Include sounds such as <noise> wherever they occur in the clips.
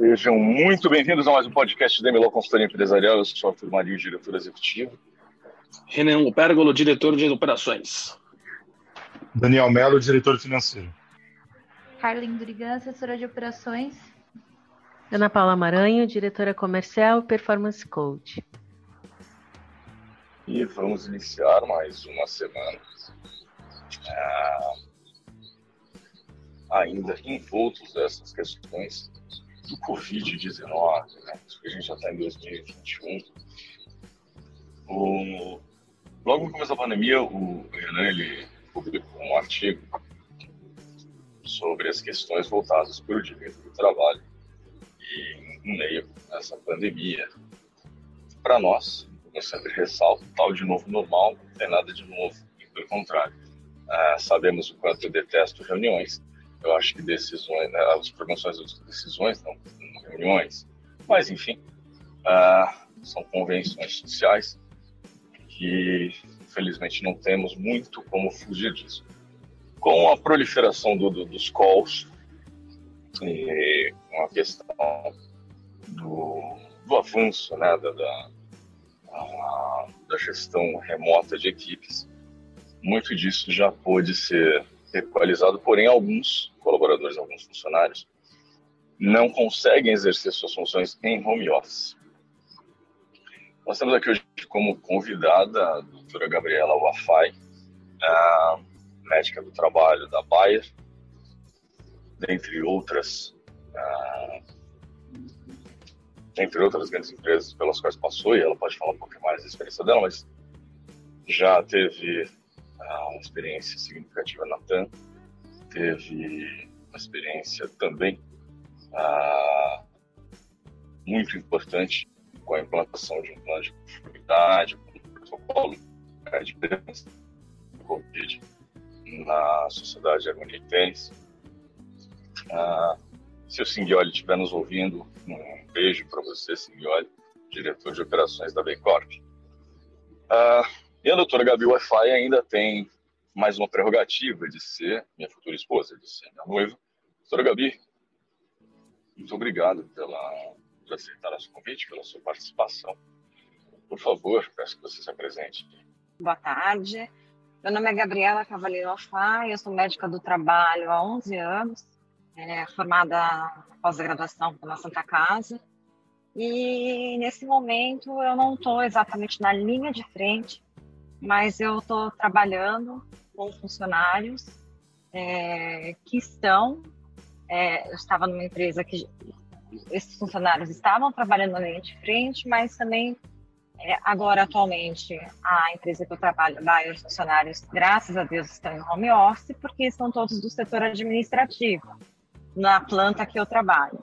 Sejam muito bem-vindos a mais um podcast da Emiló Consultoria Empresarial. Eu sou Arthur Marinho, diretor executivo. Renan Pérgolo, diretor de operações. Daniel Mello, diretor financeiro. Carlin Durigan, assessora de operações. Ana Paula Maranho, diretora comercial Performance Coach. E vamos iniciar mais uma semana é, ainda envoltos dessas questões do Covid-19, né? a gente já está em 2021. O, logo no começo da pandemia, o Renan ele publicou um artigo sobre as questões voltadas para o direito do trabalho e em meio a essa pandemia. Para nós, eu sempre ressalto, tal de novo normal não tem nada de novo, pelo contrário. Uh, sabemos o quanto eu detesto reuniões, eu acho que decisões, né, as promoções das decisões não reuniões, mas enfim, uh, são convenções sociais que infelizmente não temos muito como fugir disso. Com a proliferação do, do, dos calls e com a questão do, do avanço né, da, da, da gestão remota de equipes, muito disso já pôde ser equalizado, porém alguns colaboradores, alguns funcionários não conseguem exercer suas funções em home office. Nós temos aqui hoje como convidada a doutora Gabriela Wafai, a médica do trabalho da Bayer, dentre outras, entre outras grandes empresas pelas quais passou, e ela pode falar um pouco mais da experiência dela, mas já teve uma experiência significativa na TAM, teve uma experiência também ah, muito importante com a implantação de um plano de conformidade, um protocolo de prevenção do Covid na Sociedade e Tênis. Ah, se o Singhioli estiver nos ouvindo, um beijo para você, Singhioli, diretor de operações da Baycorp. Ah, e a doutora Gabi Wi-Fi ainda tem mais uma prerrogativa de ser minha futura esposa, de ser minha noiva. Doutora Gabi, muito obrigado pela, por aceitar nosso convite, pela sua participação. Por favor, peço que você se apresente. Boa tarde. Meu nome é Gabriela Cavaleiro Alfá, eu sou médica do trabalho há 11 anos, é, formada pós-graduação pela Santa Casa. E nesse momento eu não estou exatamente na linha de frente, mas eu estou trabalhando com funcionários é, que estão é, eu estava numa empresa que esses funcionários estavam trabalhando na linha de frente, mas também é, agora atualmente a empresa que eu trabalho, vários funcionários, graças a Deus, estão em home office porque estão todos do setor administrativo na planta que eu trabalho.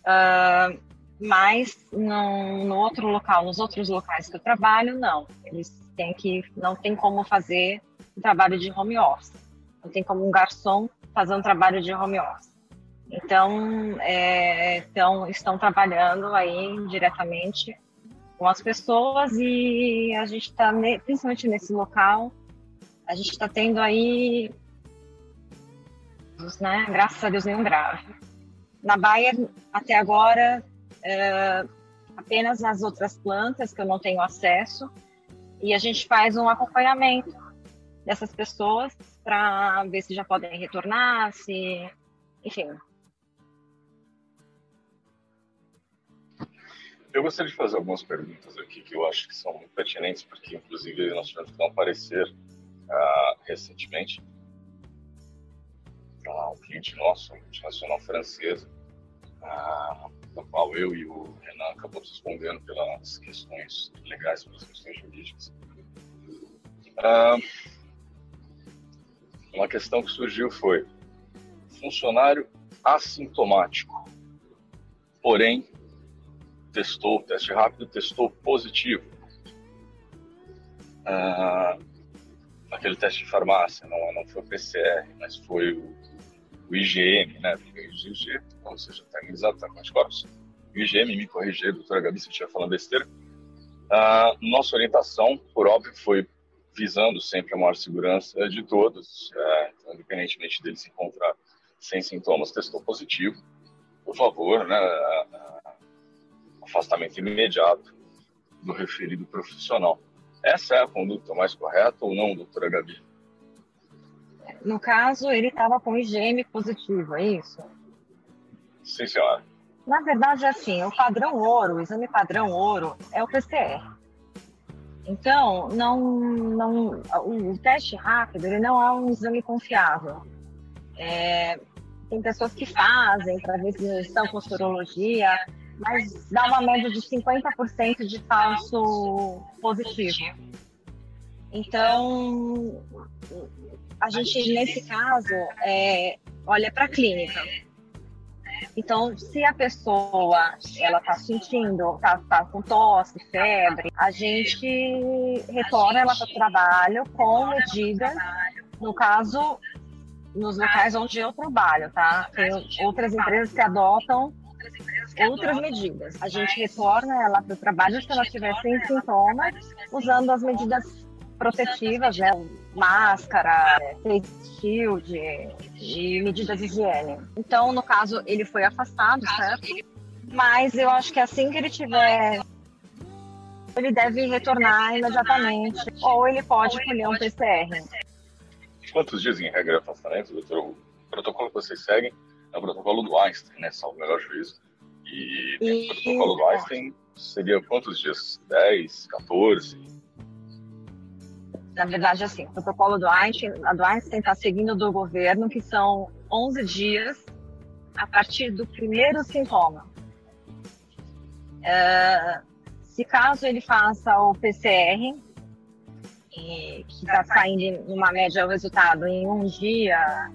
Uh, mas no, no, outro local, nos outros locais que eu trabalho, não. Eles têm que, não tem como fazer um trabalho de home office. Não tem como um garçom fazer um trabalho de home office. Então, é, então, estão trabalhando aí diretamente com as pessoas e a gente está, principalmente nesse local, a gente está tendo aí, né, graças a Deus, nenhum grave. Na Baia, até agora, é, apenas nas outras plantas que eu não tenho acesso, e a gente faz um acompanhamento dessas pessoas para ver se já podem retornar, se, enfim, Eu gostaria de fazer algumas perguntas aqui que eu acho que são muito pertinentes, porque inclusive nós tivemos que dar um parecer uh, recentemente. Para um cliente nosso, multinacional francesa, uh, da qual eu e o Renan acabamos respondendo pelas questões legais, pelas questões jurídicas. Uh, uma questão que surgiu foi funcionário assintomático, porém testou, teste rápido, testou positivo. Ah, aquele teste de farmácia, não, não foi o PCR, mas foi o, o IgM, né? IgG, ou seja, está imunizado, está. O IgM, me corrigir, doutora Gabi, se eu estiver falando besteira. Ah, nossa orientação, por óbvio, foi visando sempre a maior segurança de todos, é, então, independentemente dele se encontrar sem sintomas, testou positivo por favor, né, afastamento imediato do referido profissional. Essa é a conduta mais correta ou não, doutora Gabi? No caso, ele estava com IgM positivo, é isso? Sim, senhora. Na verdade, assim, o padrão ouro, o exame padrão ouro é o PCR. Então, não, não, o, teste rápido ele não é um exame confiável. É, tem pessoas que fazem para ver se estão com sorologia, mas dá uma média de 50% de falso positivo. Então, a gente, nesse caso, é, olha para a clínica. Então, se a pessoa ela está sentindo, está tá com tosse, febre, a gente retorna ela para o trabalho com medidas, no caso, nos locais onde eu trabalho, tá? Tem outras empresas que adotam outras medidas. A gente retorna ela para o trabalho se ela estiver sem sintomas, usando as medidas protetivas, né? Máscara, face shield e medidas de higiene. Então, no caso, ele foi afastado, certo? Mas eu acho que assim que ele tiver ele deve retornar imediatamente, ou ele pode colher um PCR. Quantos dias em regra de afastamento, doutor? O protocolo que vocês seguem é o protocolo do Einstein, né? Salvo o melhor juízo. E, e... o protocolo do Einstein seria quantos dias? 10, 14? Na verdade, assim, o protocolo do Einstein, a do Einstein está seguindo do governo, que são 11 dias a partir do primeiro sintoma. É, se caso ele faça o PCR, que está saindo numa média o resultado em um dia,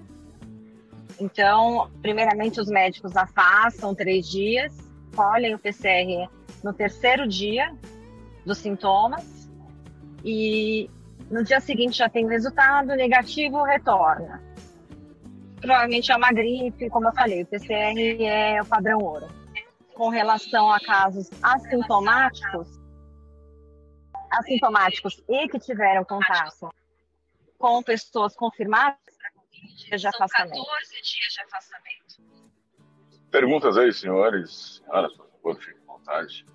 então, primeiramente os médicos afastam três dias, colhem o PCR no terceiro dia dos sintomas e no dia seguinte já tem o resultado, negativo retorna. Provavelmente é uma gripe, como eu falei, o PCR é o padrão ouro. Com relação a casos assintomáticos, assintomáticos e que tiveram contato com pessoas confirmadas, dias de afastamento. 14 dias de afastamento. Perguntas aí, senhores? Senhoras, por favor, fiquem à vontade.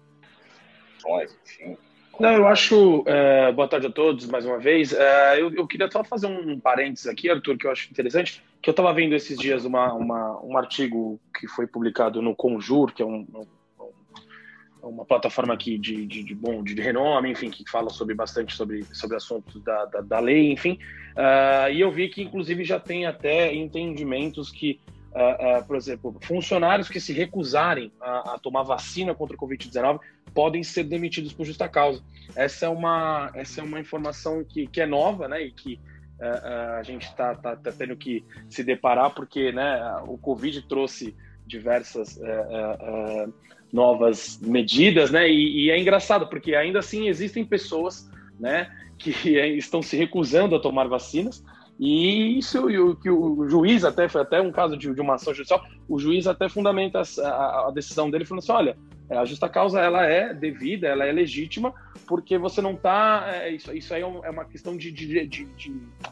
enfim. Não, eu acho. É, boa tarde a todos, mais uma vez. É, eu, eu, queria só fazer um parênteses aqui, Arthur, que eu acho interessante, que eu estava vendo esses dias uma, uma, um artigo que foi publicado no Conjur, que é um, um uma plataforma aqui de, de, de, bom de renome, enfim, que fala sobre bastante sobre, sobre assuntos da, da, da lei, enfim. Uh, e eu vi que, inclusive, já tem até entendimentos que Uh, uh, por exemplo, funcionários que se recusarem a, a tomar vacina contra o Covid-19 podem ser demitidos por justa causa. Essa é uma, essa é uma informação que, que é nova, né, e que uh, a gente está tá, tá tendo que se deparar, porque né, o Covid trouxe diversas novas medidas, né, e, e, é engraçado, porque ainda assim existem pessoas né, que <laughs> estão se recusando a tomar vacinas, e isso e o que o juiz até foi até um caso de, de uma ação judicial, o juiz até fundamenta a, a, decisão dele falando assim, olha, a justa causa ela é devida, ela é legítima, porque você não está é, isso, isso aí é, é uma questão de, de, de,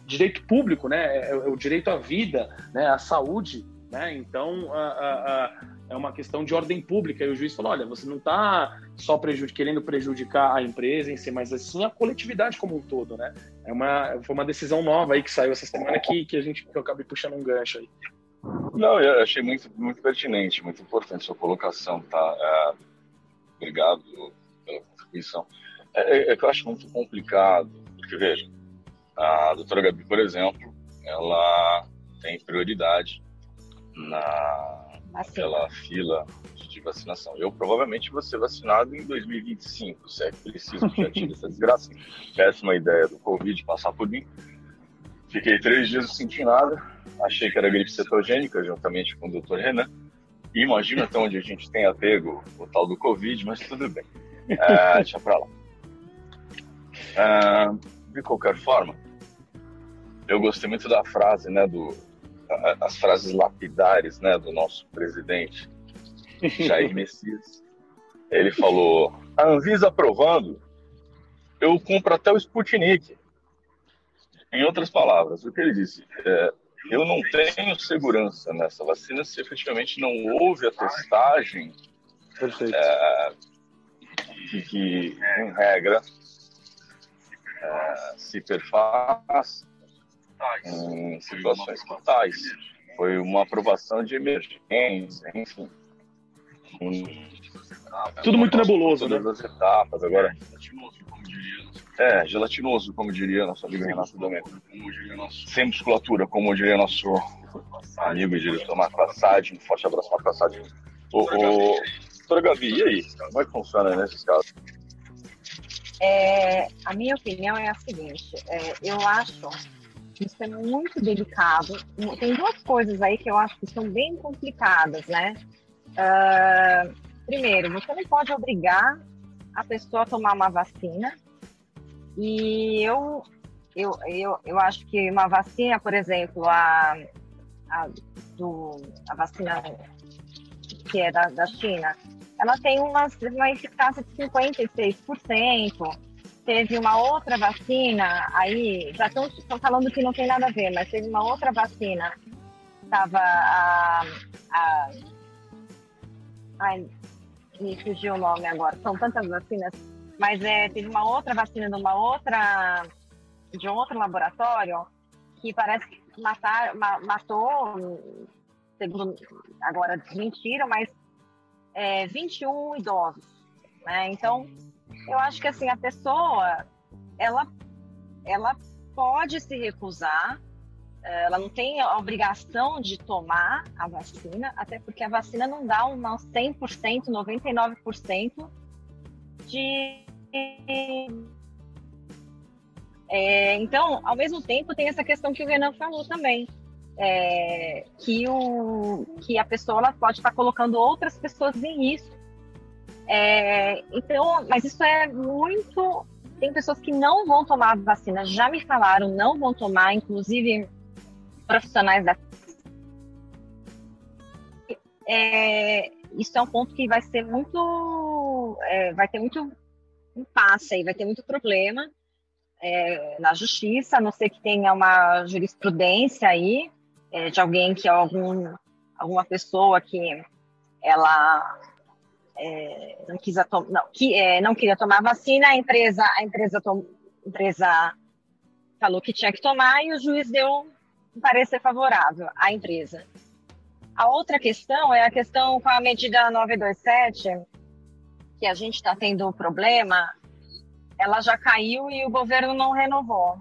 direito público, né? É, é, o direito à vida, né? À saúde, né? Então a, a, é uma questão de ordem pública. E o juiz falou: olha, você não está só prejud querendo prejudicar a empresa em si, mas assim a coletividade como um todo, né? É uma, foi uma decisão nova aí que saiu essa semana que, que a gente que eu acabei puxando um gancho aí. Não, eu achei muito, muito pertinente, muito importante sua colocação, tá? É, obrigado pela contribuição. É, é, é, que eu acho muito complicado, porque veja, a doutora Gabi, por exemplo, ela tem prioridade na aquela fila de vacinação. Eu provavelmente vou ser vacinado em 2025, se é que preciso, já tive essa desgraça. <laughs> Péssima ideia do Covid passar por mim. Fiquei três dias sem sentir nada, achei que era gripe cetogênica, juntamente com o Dr. Renan. E imagina até onde a gente tem apego o tal do Covid, mas tudo bem. É, deixa pra lá. É, de qualquer forma, eu gostei muito da frase, né, do, as frases lapidares né, do nosso presidente Jair <laughs> Messias. Ele falou: a Anvisa aprovando, eu compro até o Sputnik. Em outras palavras, o que ele disse? É, eu não tenho segurança nessa vacina se efetivamente não houve a testagem é, que, que, em regra, é, se perfaz em situações fatais. Foi uma aprovação de emergência, enfim. Tudo muito nebuloso, todas né? as etapas. Agora, é, gelatinoso, como diria nosso amigo Renato Domenico. Sem musculatura, como diria nosso amigo e diretor Marco Assad. Um forte abraço, Marco Assad. Ô, ô, doutora Gabi, e aí? Como é que funciona nesses casos? É, a minha opinião é a seguinte: é, eu acho isso é muito delicado. Tem duas coisas aí que eu acho que são bem complicadas, né? Uh, primeiro, você não pode obrigar a pessoa a tomar uma vacina. E eu, eu, eu, eu acho que uma vacina, por exemplo, a, a, do, a vacina que é da, da China, ela tem uma, uma eficácia de 56%. Teve uma outra vacina, aí já estão falando que não tem nada a ver, mas teve uma outra vacina, estava a, a. Ai, me fugiu o nome agora, são tantas vacinas, mas é, teve uma outra vacina de uma outra. de um outro laboratório que parece que matar, ma, matou, segundo agora desmentiram, mas é, 21 idosos. Né? Então, eu acho que assim a pessoa, ela, ela pode se recusar, é, ela não tem a obrigação de tomar a vacina, até porque a vacina não dá um 100%, 99% de. É, então, ao mesmo tempo, tem essa questão que o Renan falou também é, que, o, que a pessoa pode estar colocando outras pessoas em risco. É, então, mas isso é muito. Tem pessoas que não vão tomar vacina, já me falaram, não vão tomar, inclusive profissionais da. É, isso é um ponto que vai ser muito. É, vai ter muito impasse aí, vai ter muito problema é, na justiça, a não ser que tenha uma jurisprudência aí é, de alguém que algum, alguma pessoa que ela é, não, quis não, que, é, não queria tomar vacina, a empresa, a empresa, tom, empresa falou que tinha que tomar e o juiz deu um parecer favorável à empresa. A outra questão é a questão com a medida 927, que a gente está tendo problema, ela já caiu e o governo não renovou.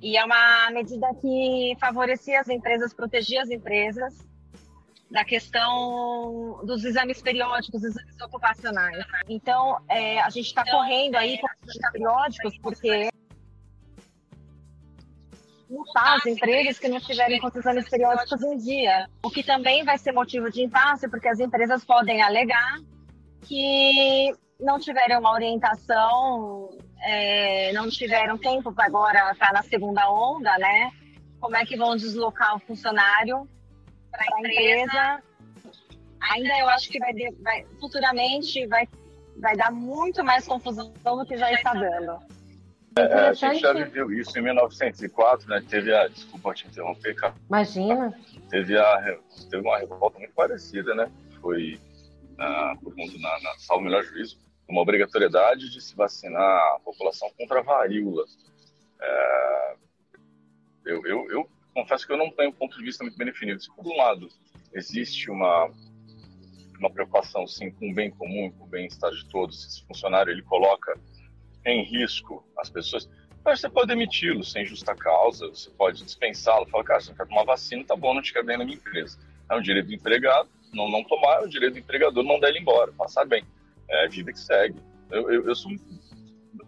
E é uma medida que favorecia as empresas, protegia as empresas da questão dos exames periódicos, exames ocupacionais. Então, é, a gente está correndo aí com os exames periódicos porque multar as empresas que não estiverem com os exames periódicos em dia, o que também vai ser motivo de impasse, porque as empresas podem alegar que não tiveram uma orientação é, não tiveram tempo para agora estar tá na segunda onda, né? Como é que vão deslocar o funcionário para a empresa? Ainda eu acho que vai, vai, futuramente vai, vai dar muito mais confusão do que já está dando. É, a gente já viveu isso em 1904, né? Teve a. Desculpa te interromper, cara. Imagina. Teve, a, teve uma revolta muito parecida, né? Foi por conta, na, na, salvo melhor juízo, uma obrigatoriedade de se vacinar a população contra a varíola. É, eu, eu, eu, confesso que eu não tenho um ponto de vista muito bem definido. Se, por um lado, existe uma, uma preocupação, sim, com o bem comum, com o bem-estar de todos, se esse funcionário ele coloca em risco as pessoas, você pode demiti-lo sem justa causa, você pode dispensá-lo, falar, cara, você não quer tomar vacina, tá bom, não te quero bem na minha empresa. É um direito do empregado, não, não tomar, é um direito do empregador não dar ele embora, passar bem é a vida que segue. Eu, eu, eu sou,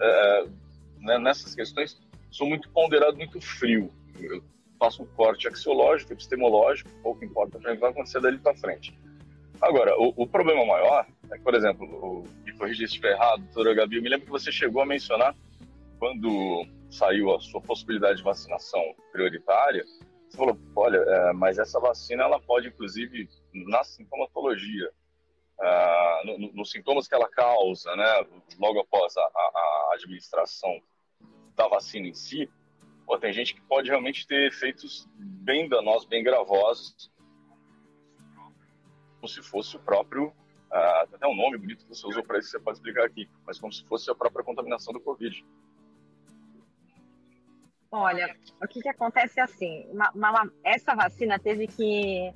é, né, nessas questões, sou muito ponderado, muito frio. Eu faço um corte axiológico, epistemológico, pouco importa o que vai acontecer dali para frente. Agora, o, o, problema maior é que, por exemplo, o, me corrija se estiver errado, doutora Gabi, eu me lembro que você chegou a mencionar, quando saiu a sua possibilidade de vacinação prioritária, você falou, olha, é, mas essa vacina, ela pode, inclusive, na sintomatologia, uh, no, nos sintomas que ela causa, né, logo após a, a, a, administração da vacina em si, pô, tem gente que pode realmente ter efeitos bem danosos, bem gravosos, como se fosse o próprio, uh, até um nome bonito que você usou para isso, você pode explicar aqui, mas como se fosse a própria contaminação do Covid. Olha, o que, que acontece é assim, uma, uma, essa vacina teve que,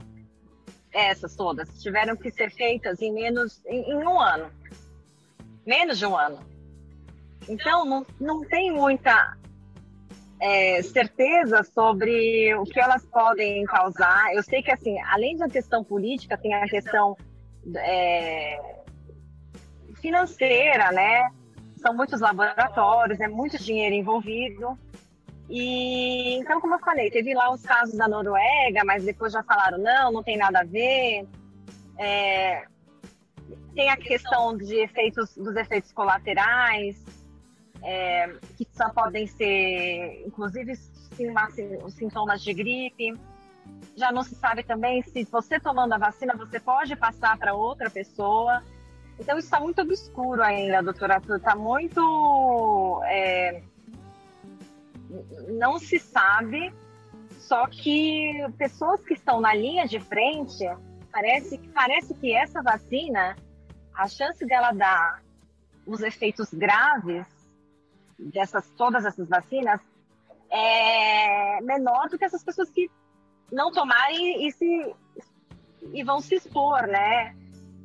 essas todas, tiveram que ser feitas em menos, em, em um ano, menos de um ano. Então, não, não tem muita é, certeza sobre o que elas podem causar. Eu sei que, assim, além da questão política, tem a questão é, financeira, né? São muitos laboratórios, é muito dinheiro envolvido. E então, como eu falei, teve lá os casos da Noruega, mas depois já falaram não, não tem nada a ver. É, tem a questão de efeitos dos efeitos colaterais, é, que só podem ser, inclusive, sintomas de gripe. Já não se sabe também se você tomando a vacina você pode passar para outra pessoa. Então está muito obscuro ainda, doutora. Está muito é, não se sabe, só que pessoas que estão na linha de frente, parece, parece que essa vacina, a chance dela dar os efeitos graves dessas todas essas vacinas é menor do que essas pessoas que não tomarem e se e vão se expor, né?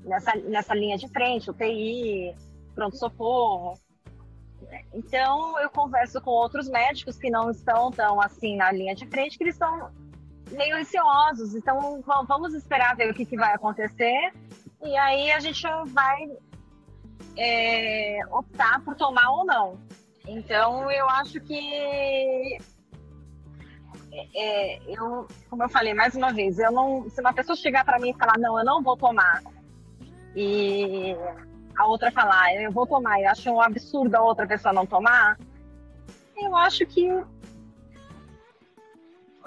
Nessa, nessa linha de frente, UTI, pronto-socorro. Então, eu converso com outros médicos que não estão tão assim na linha de frente, que eles estão meio ansiosos. Então, vamos esperar ver o que, que vai acontecer. E aí a gente vai é, optar por tomar ou não. Então, eu acho que. É, eu, como eu falei mais uma vez, eu não, se uma pessoa chegar para mim e falar, não, eu não vou tomar, e a outra falar, eu vou tomar, e acho um absurdo a outra pessoa não tomar, eu acho que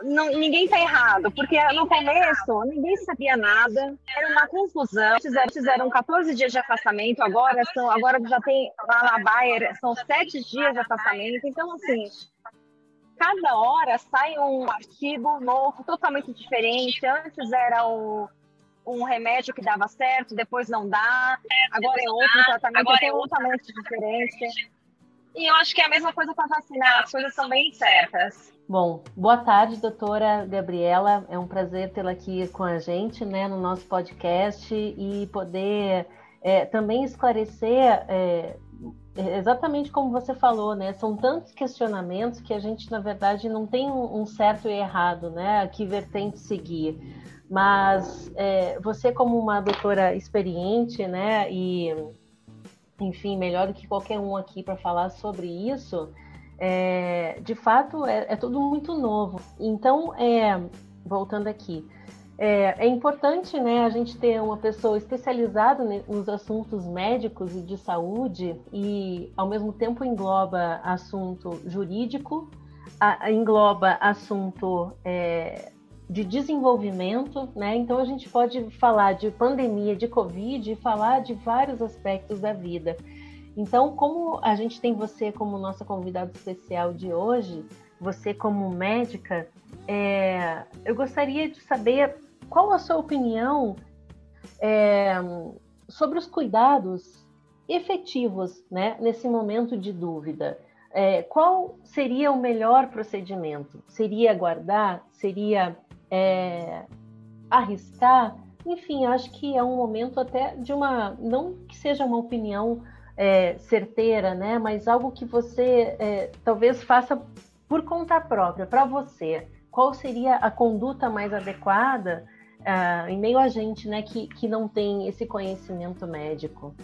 não, ninguém está errado, porque no começo ninguém sabia nada, era uma confusão. Fizeram, fizeram 14 dias de afastamento, agora são, agora já tem lá na Bayer, são 7 dias de afastamento. Então, assim, cada hora sai um artigo novo, totalmente diferente. Antes era o um remédio que dava certo, depois não dá, agora é outro tratamento agora é totalmente diferente. E eu acho que é a mesma coisa para vacinar, as coisas são bem certas. Bom, boa tarde, doutora Gabriela. É um prazer tê-la aqui com a gente, né, no nosso podcast e poder é, também esclarecer é, exatamente como você falou, né? São tantos questionamentos que a gente, na verdade, não tem um certo e errado, né? Que vertente seguir. Mas é, você, como uma doutora experiente, né? E, enfim, melhor do que qualquer um aqui para falar sobre isso, é, de fato, é, é, tudo muito novo. Então, é, voltando aqui, é, é, importante né, a gente ter uma pessoa especializada nos assuntos médicos e de saúde e, ao mesmo tempo, engloba assunto jurídico, a, engloba assunto é, de desenvolvimento, né? Então a gente pode falar de pandemia, de Covid falar de vários aspectos da vida. Então, como a gente tem você como nossa convidada especial de hoje, você como médica, é, eu gostaria de saber qual a sua opinião é, sobre os cuidados efetivos né, nesse momento de dúvida. É, qual seria o melhor procedimento? Seria aguardar? Seria é, arriscar? Enfim, acho que é um momento até de uma. Não que seja uma opinião é, certeira, né? Mas algo que você é, talvez faça por conta própria, para você. Qual seria a conduta mais adequada uh, em meio a gente, né, que, que não tem esse conhecimento médico?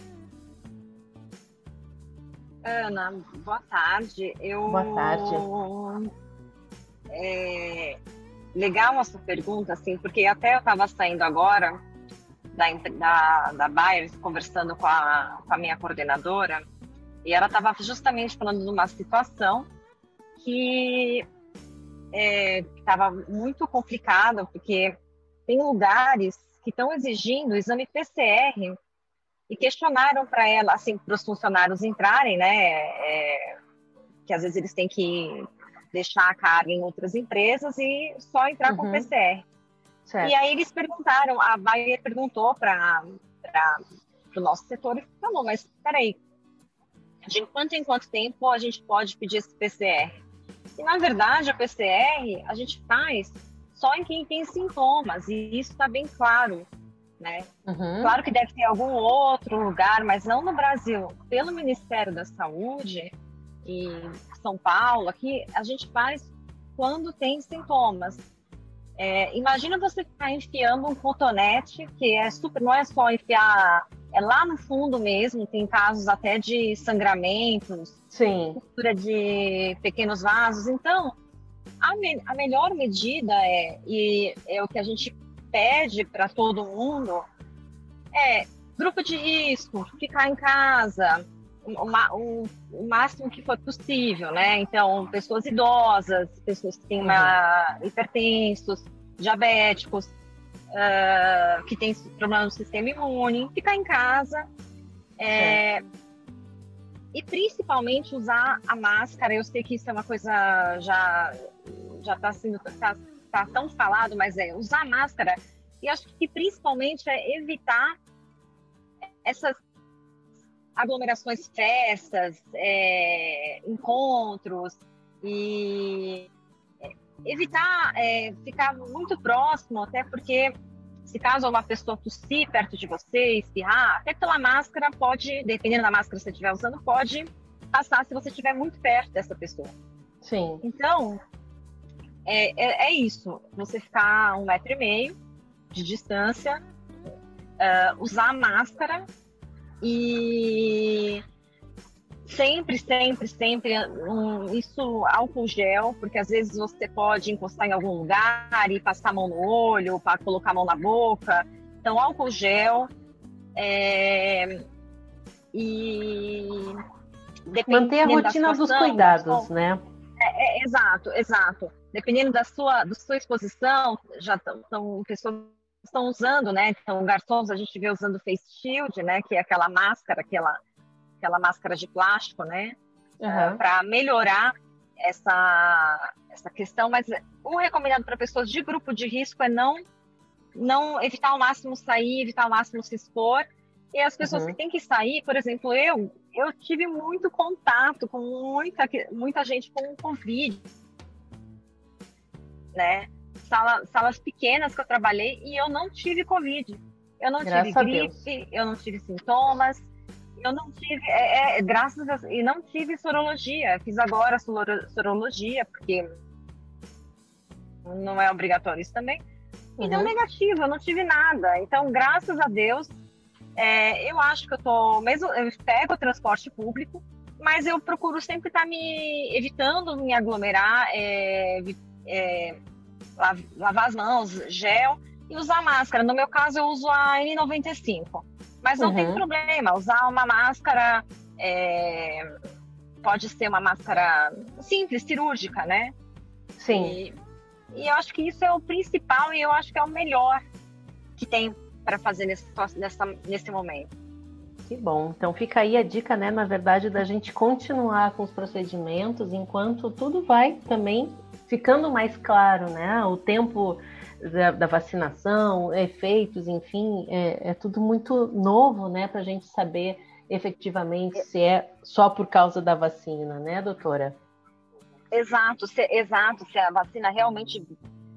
Ana, boa tarde. Eu... Boa tarde. É, legal a sua pergunta, assim, porque até eu estava saindo agora da, da, da Bayer, conversando com a, com a minha coordenadora, e ela estava justamente falando de uma situação que estava é, muito complicada, porque tem lugares que estão exigindo exame PCR e questionaram para ela, assim, para os funcionários entrarem, né, é, que às vezes eles têm que deixar a carga em outras empresas e só entrar uhum. com PCR. Certo. E aí eles perguntaram, a Bayer perguntou para o nosso setor e falou, mas peraí, de quanto em quanto tempo a gente pode pedir esse PCR? E na verdade a PCR a gente faz só em quem tem sintomas, e isso está bem claro. Né? Uhum. Claro que deve ter algum outro lugar, mas não no Brasil. Pelo Ministério da Saúde e São Paulo, aqui a gente faz quando tem sintomas. É, imagina você ficar enfiando um cotonete, que é super, não é só enfiar, é lá no fundo mesmo, tem casos até de sangramentos, Sim. cultura de pequenos vasos. Então, a, me, a melhor medida é, e é o que a gente pede para todo mundo, é grupo de risco, ficar em casa, o, o, máximo que for possível, né? Então, pessoas idosas, pessoas que têm uma, uhum. hipertensos, diabéticos, uh, que têm problema no sistema imune, ficar em casa. É, e principalmente usar a máscara. Eu sei que isso é uma coisa já já está sendo tá, tá tão falado, mas é usar máscara. E acho que principalmente é evitar essas aglomerações, festas, é, encontros e evitar é, ficar muito próximo, até porque se caso uma pessoa tossir perto de você, espirrar, até pela máscara pode, dependendo da máscara que você estiver usando, pode passar se você estiver muito perto dessa pessoa. Sim. Então, é, é, é isso. Você ficar um metro e meio de distância, uh, usar máscara e sempre, sempre, sempre um, isso álcool gel, porque às vezes você pode encostar em algum lugar e passar a mão no olho, para colocar a mão na boca. Então, álcool gel. É, e manter a rotina dos cuidados, né? É, é, exato, exato. Dependendo da sua, da sua exposição, já estão pessoas estão usando, né? Então, garçons a gente vê usando face shield, né? Que é aquela máscara, aquela aquela máscara de plástico, né? Uhum. Uh, para melhorar essa, essa questão. Mas o recomendado para pessoas de grupo de risco é não, não evitar ao máximo sair, evitar ao máximo se expor. E as pessoas uhum. que têm que sair, por exemplo, eu, eu tive muito contato com muita, muita gente com Covid, né? Sala, salas pequenas que eu trabalhei e eu não tive Covid. Eu não Graças tive gripe, eu não tive sintomas, eu não tive, é, é, graças a, e não tive sorologia. Fiz agora sorologia, porque não é obrigatório isso também. E uhum. deu negativo, eu não tive nada. Então, graças a Deus, é, eu acho que eu tô, mesmo, eu pego o transporte público, mas eu procuro sempre estar tá me evitando me aglomerar, é, é, lavar as mãos, gel e usar máscara. No meu caso, eu uso a N95. Mas não uhum. tem problema, usar uma máscara é, pode ser uma máscara simples, cirúrgica, né? Sim. E, e, eu acho que isso é o principal e eu acho que é o melhor que tem para fazer nesse, nessa, nesse momento. Que bom. Então fica aí a dica, né, na verdade, da gente continuar com os procedimentos enquanto tudo vai também ficando mais claro, né? O tempo da, da vacinação, efeitos, enfim, é, é, tudo muito novo, né, para a gente saber efetivamente se é só por causa da vacina, né, doutora? Exato, se, exato, se a vacina realmente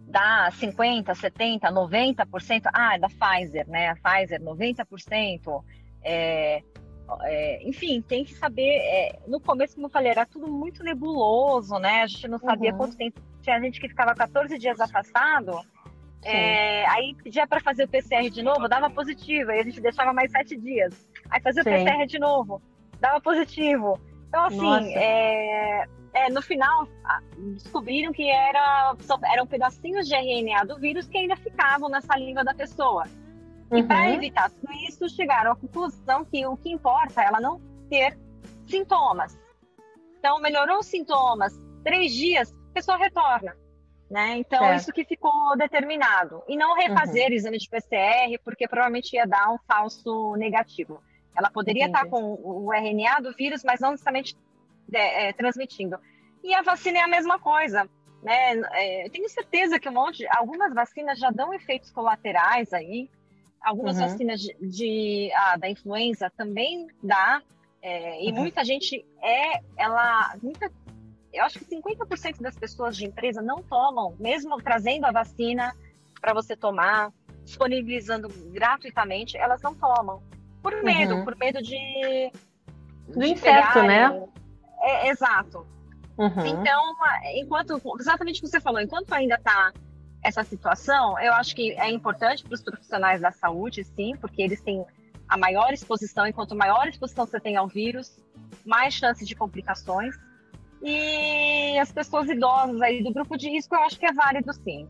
dá 50, 70, 90%, ah, é da Pfizer, né, a Pfizer 90%, é, é, enfim, tem que saber. É, no começo, como eu falei, era tudo muito nebuloso, né? A gente não sabia uhum. quanto tempo. Tinha gente que ficava 14 dias afastado é, aí pedia para fazer o PCR de novo, dava positivo, aí a gente deixava mais sete dias. Aí fazia Sim. o PCR de novo, dava positivo. Então, assim, é, é, no final descobriram que era, eram pedacinhos de RNA do vírus que ainda ficavam nessa língua da pessoa. E para uhum. evitar tudo isso, chegaram à conclusão que o que importa é ela não ter sintomas. Então, melhorou os sintomas, três dias, a pessoa retorna. Né? Então, certo. isso que ficou determinado. E não refazer uhum. exame de PCR, porque provavelmente ia dar um falso negativo. Ela poderia Entendi. estar com o RNA do vírus, mas não necessariamente é, é, transmitindo. E a vacina é a mesma coisa. Né? É, eu tenho certeza que um monte, algumas vacinas já dão efeitos colaterais aí. Algumas uhum. vacinas de, de ah, da influenza também dá. É, e uhum. muita gente é, ela, muita, eu acho que 50% das pessoas de empresa não tomam, mesmo trazendo a vacina para você tomar, disponibilizando gratuitamente, elas não tomam. Por medo, uhum. por medo de. Do inseto, né? É, exato. Uhum. Então, enquanto. Exatamente o que você falou, enquanto ainda está essa situação, eu acho que é importante para os profissionais da saúde, sim, porque eles têm a maior exposição, e quanto maior exposição você tem ao vírus, mais chance de complicações. E as pessoas idosas aí do grupo de risco, eu acho que é válido sim.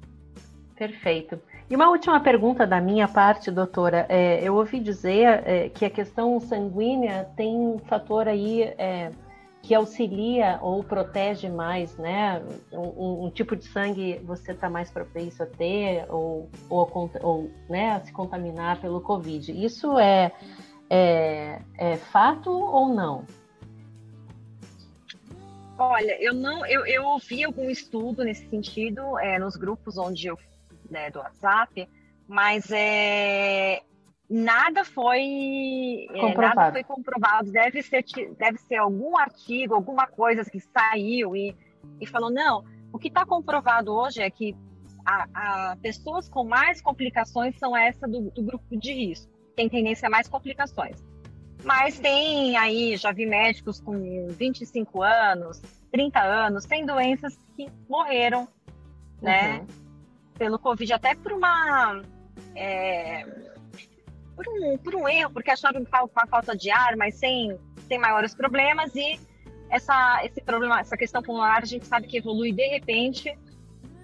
Perfeito. E uma última pergunta da minha parte, doutora. É, eu ouvi dizer é, que a questão sanguínea tem um fator aí é, que auxilia ou protege mais, né? Um, um tipo de sangue você está mais propenso a ter ou, ou, ou né, a se contaminar pelo Covid. Isso é, é, é fato ou não? Olha, eu não, eu, eu ouvi algum estudo nesse sentido é, nos grupos onde eu né, do WhatsApp, mas é, nada foi é, comprovado. nada foi comprovado. Deve ser, deve ser algum artigo, alguma coisa que saiu e, e falou, não, o que está comprovado hoje é que a, a, pessoas com mais complicações são essa do, do grupo de risco. Tem tendência a mais complicações. Mas tem aí, já vi médicos com 25 anos, 30 anos, sem doenças que morreram, né? Uhum. Pelo Covid, até por uma. É, por, um, por um erro, porque acharam que estava com a falta de ar, mas sem, sem maiores problemas. E essa, esse problema, essa questão pulmonar, a gente sabe que evolui de repente.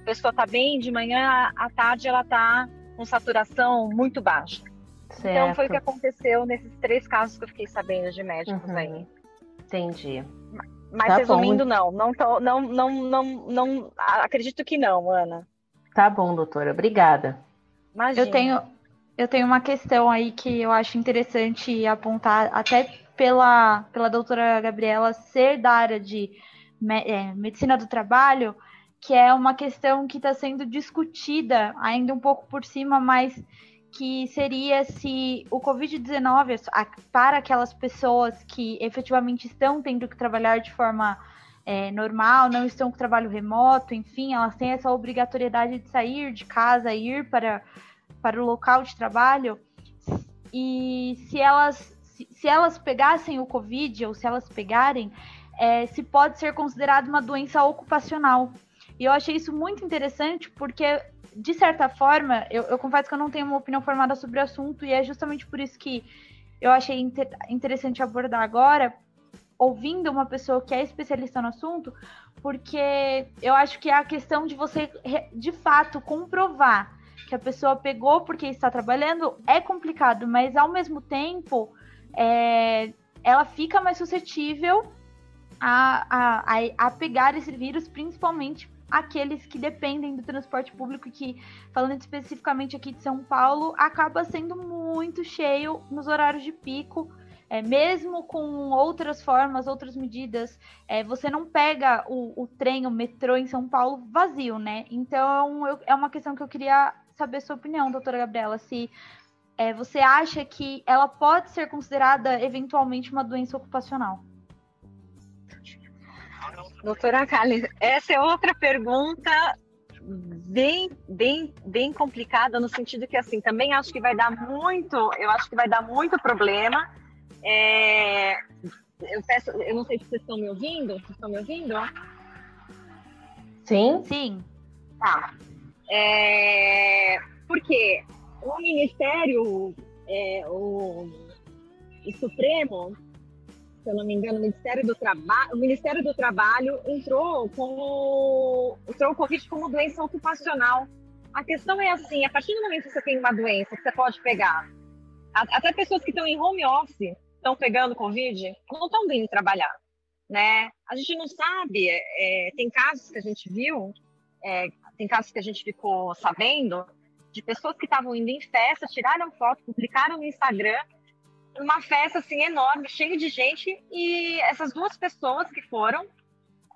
A pessoa está bem, de manhã à tarde ela está com saturação muito baixa. Certo. Então foi o que aconteceu nesses três casos que eu fiquei sabendo de médicos uhum. aí. Entendi. Mas tá resumindo, bom. não, não, tô, não, não, não, não, acredito que não, Ana. Tá bom, doutora, obrigada. Imagina. Eu tenho, eu tenho uma questão aí que eu acho interessante apontar, até pela, pela doutora Gabriela ser da área de é, medicina do trabalho, que é uma questão que está sendo discutida ainda um pouco por cima, mas que seria se o Covid-19, para aquelas pessoas que efetivamente estão tendo que trabalhar de forma é, normal, não estão com trabalho remoto, enfim, elas têm essa obrigatoriedade de sair de casa, ir para, para o local de trabalho, e se elas, se, se elas pegassem o Covid, ou se elas pegarem, é, se pode ser considerado uma doença ocupacional. E eu achei isso muito interessante, porque de certa forma, eu, eu, confesso que eu não tenho uma opinião formada sobre o assunto, e é justamente por isso que eu achei inter interessante abordar agora, ouvindo uma pessoa que é especialista no assunto, porque eu acho que é a questão de você, de fato, comprovar que a pessoa pegou porque está trabalhando é complicado, mas ao mesmo tempo é, ela fica mais suscetível a, a, a, pegar esse vírus, principalmente aqueles que dependem do transporte público, que, falando especificamente aqui de São Paulo, acaba sendo muito cheio nos horários de pico. É, mesmo com outras formas, outras medidas, é, você não pega o, o, trem, o metrô em São Paulo vazio, né? Então, eu, é uma questão que eu queria saber sua opinião, doutora Gabriela, se é, você acha que ela pode ser considerada eventualmente uma doença ocupacional. Doutora Kali, essa é outra pergunta bem, bem, bem complicada no sentido que assim também acho que vai dar muito, eu acho que vai dar muito problema. É, eu peço, eu não sei se vocês estão me ouvindo, vocês estão me ouvindo? Sim, sim. Tá. É, porque o Ministério, é, o, o Supremo se eu não me engano, o Ministério do Trabalho, o Ministério do Trabalho entrou com entrou o Covid como doença ocupacional. A questão é assim, a partir do momento que você tem uma doença que você pode pegar, até pessoas que estão em home office estão pegando Covid, não estão vindo trabalhar, né? A gente não sabe, é, tem casos que a gente viu, é, tem casos que a gente ficou sabendo de pessoas que estavam indo em festa, tiraram foto, publicaram no Instagram uma festa assim enorme, cheia de gente, e essas duas pessoas que foram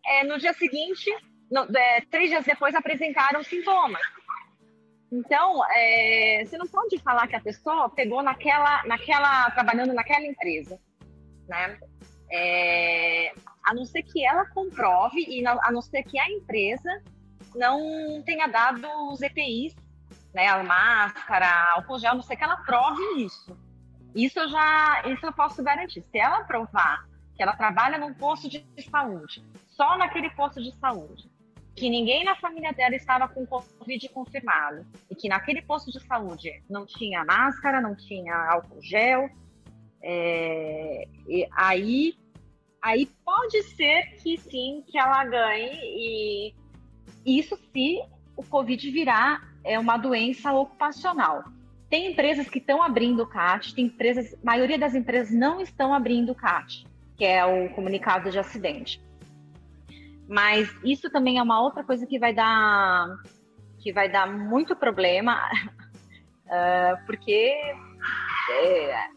é, no dia seguinte, no, é, três dias depois, apresentaram sintomas. Então, é, você não pode falar que a pessoa pegou naquela, naquela, trabalhando naquela empresa, né? É, a não ser que ela comprove e a não ser que a empresa não tenha dado os EPIs, né, a máscara, álcool gel, não ser que ela prove isso. Isso eu já, isso eu posso garantir. Se ela provar que ela trabalha num posto de saúde, só naquele posto de saúde, que ninguém na família dela estava com Covid confirmado e que naquele posto de saúde não tinha máscara, não tinha álcool gel, é, aí, aí pode ser que sim, que ela ganhe e isso se o Covid virar é uma doença ocupacional. Tem empresas que estão abrindo o CAT, tem empresas, a maioria das empresas não estão abrindo o CAT, que é o comunicado de acidente. Mas isso também é uma outra coisa que vai dar que vai dar muito problema, uh, <laughs> porque é,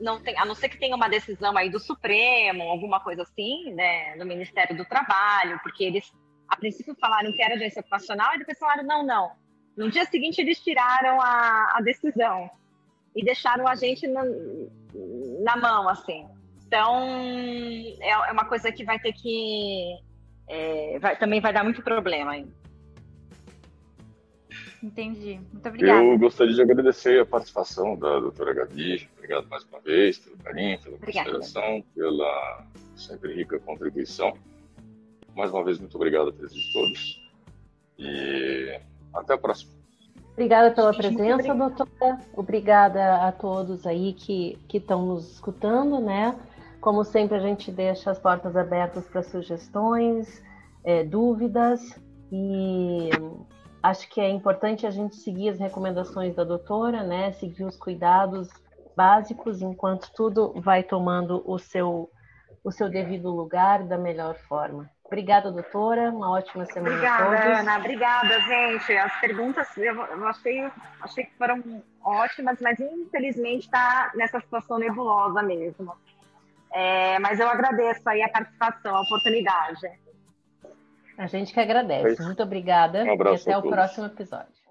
não tem, a não ser que tenha uma decisão aí do Supremo, alguma coisa assim, né, do Ministério do Trabalho, porque eles a princípio falaram que era doença ocupacional e depois falaram não, não. No dia seguinte eles tiraram a, a decisão e deixaram a gente na, na mão, assim. Então é, é uma coisa que vai ter que é, vai, também vai dar muito problema aí. Entendi. Muito obrigada. Eu gostaria de agradecer a participação da doutora Gabi. Obrigado mais uma vez pelo carinho, pela consideração, pela sempre rica contribuição. Mais uma vez, muito obrigado a presença de todos. E até a próxima. Obrigada pela presença, doutora. Obrigada a todos aí que estão nos escutando, né? Como sempre, a gente deixa as portas abertas para sugestões, é, dúvidas e acho que é importante a gente seguir as recomendações da doutora, né? Seguir os cuidados básicos enquanto tudo vai tomando o seu o seu devido lugar da melhor forma. Obrigada, doutora. Uma ótima semana Obrigada, a todos. Ana. Obrigada, gente. As perguntas eu, achei, achei que foram ótimas, mas infelizmente está nessa situação nebulosa mesmo. É, mas eu agradeço aí a participação, a oportunidade. A gente que agradece. É Muito obrigada um e até o próximo episódio.